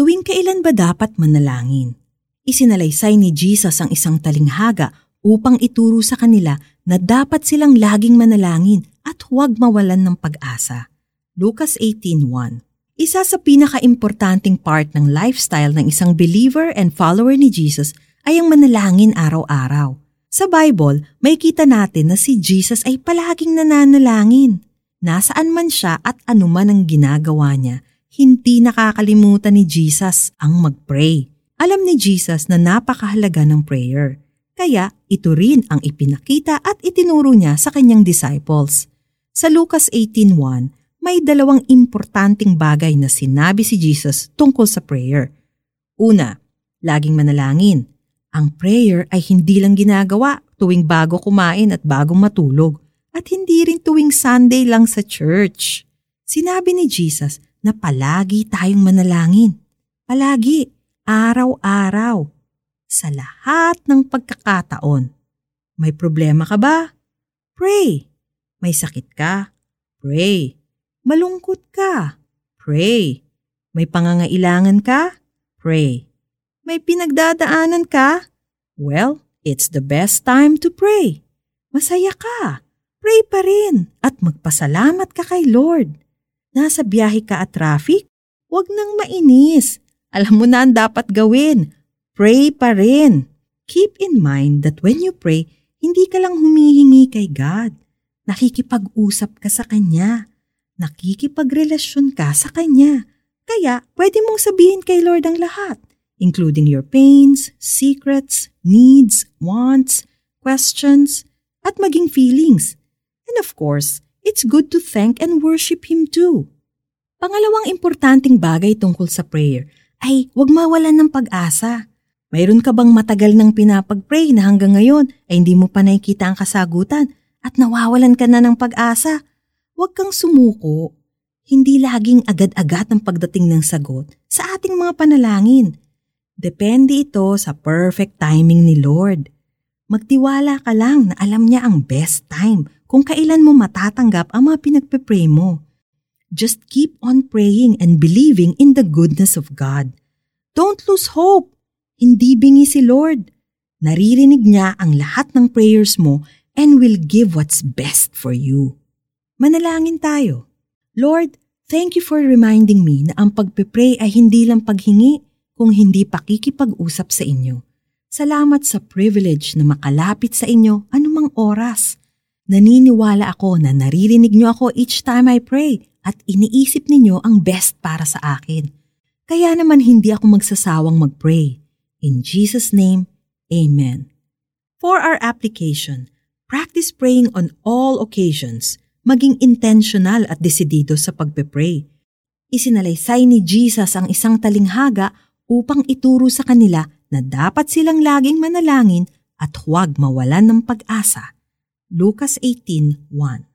Tuwing kailan ba dapat manalangin? Isinalaysay ni Jesus ang isang talinghaga upang ituro sa kanila na dapat silang laging manalangin at huwag mawalan ng pag-asa. Lucas 18.1 Isa sa pinaka-importanting part ng lifestyle ng isang believer and follower ni Jesus ay ang manalangin araw-araw. Sa Bible, may kita natin na si Jesus ay palaging nananalangin. Nasaan man siya at anuman ang ginagawa niya, hindi nakakalimutan ni Jesus ang mag-pray. Alam ni Jesus na napakahalaga ng prayer. Kaya ito rin ang ipinakita at itinuro niya sa kanyang disciples. Sa Lucas 18.1, may dalawang importanteng bagay na sinabi si Jesus tungkol sa prayer. Una, laging manalangin. Ang prayer ay hindi lang ginagawa tuwing bago kumain at bago matulog at hindi rin tuwing Sunday lang sa church. Sinabi ni Jesus na palagi tayong manalangin. Palagi, araw-araw, sa lahat ng pagkakataon. May problema ka ba? Pray. May sakit ka? Pray. Malungkot ka? Pray. May pangangailangan ka? Pray. May pinagdadaanan ka? Well, it's the best time to pray. Masaya ka. Pray pa rin at magpasalamat ka kay Lord nasa biyahe ka at traffic, huwag nang mainis. Alam mo na ang dapat gawin. Pray pa rin. Keep in mind that when you pray, hindi ka lang humihingi kay God. Nakikipag-usap ka sa Kanya. Nakikipagrelasyon ka sa Kanya. Kaya pwede mong sabihin kay Lord ang lahat, including your pains, secrets, needs, wants, questions, at maging feelings. And of course, it's good to thank and worship Him too. Pangalawang importanteng bagay tungkol sa prayer ay huwag mawalan ng pag-asa. Mayroon ka bang matagal nang pinapag-pray na hanggang ngayon ay hindi mo pa nakikita ang kasagutan at nawawalan ka na ng pag-asa? Huwag kang sumuko. Hindi laging agad-agad ang pagdating ng sagot sa ating mga panalangin. Depende ito sa perfect timing ni Lord. Magtiwala ka lang na alam niya ang best time kung kailan mo matatanggap ang mga pinagpe-pray mo. Just keep on praying and believing in the goodness of God. Don't lose hope. Hindi bingi si Lord. Naririnig niya ang lahat ng prayers mo and will give what's best for you. Manalangin tayo. Lord, thank you for reminding me na ang pagpe-pray ay hindi lang paghingi kung hindi pakikipag-usap sa inyo. Salamat sa privilege na makalapit sa inyo anumang oras. Naniniwala ako na naririnig niyo ako each time I pray at iniisip ninyo ang best para sa akin. Kaya naman hindi ako magsasawang mag-pray. In Jesus' name, Amen. For our application, practice praying on all occasions, maging intentional at desidido sa pagpe-pray. Isinalaysay ni Jesus ang isang talinghaga upang ituro sa kanila na dapat silang laging manalangin at huwag mawalan ng pag-asa. Lucas 18:1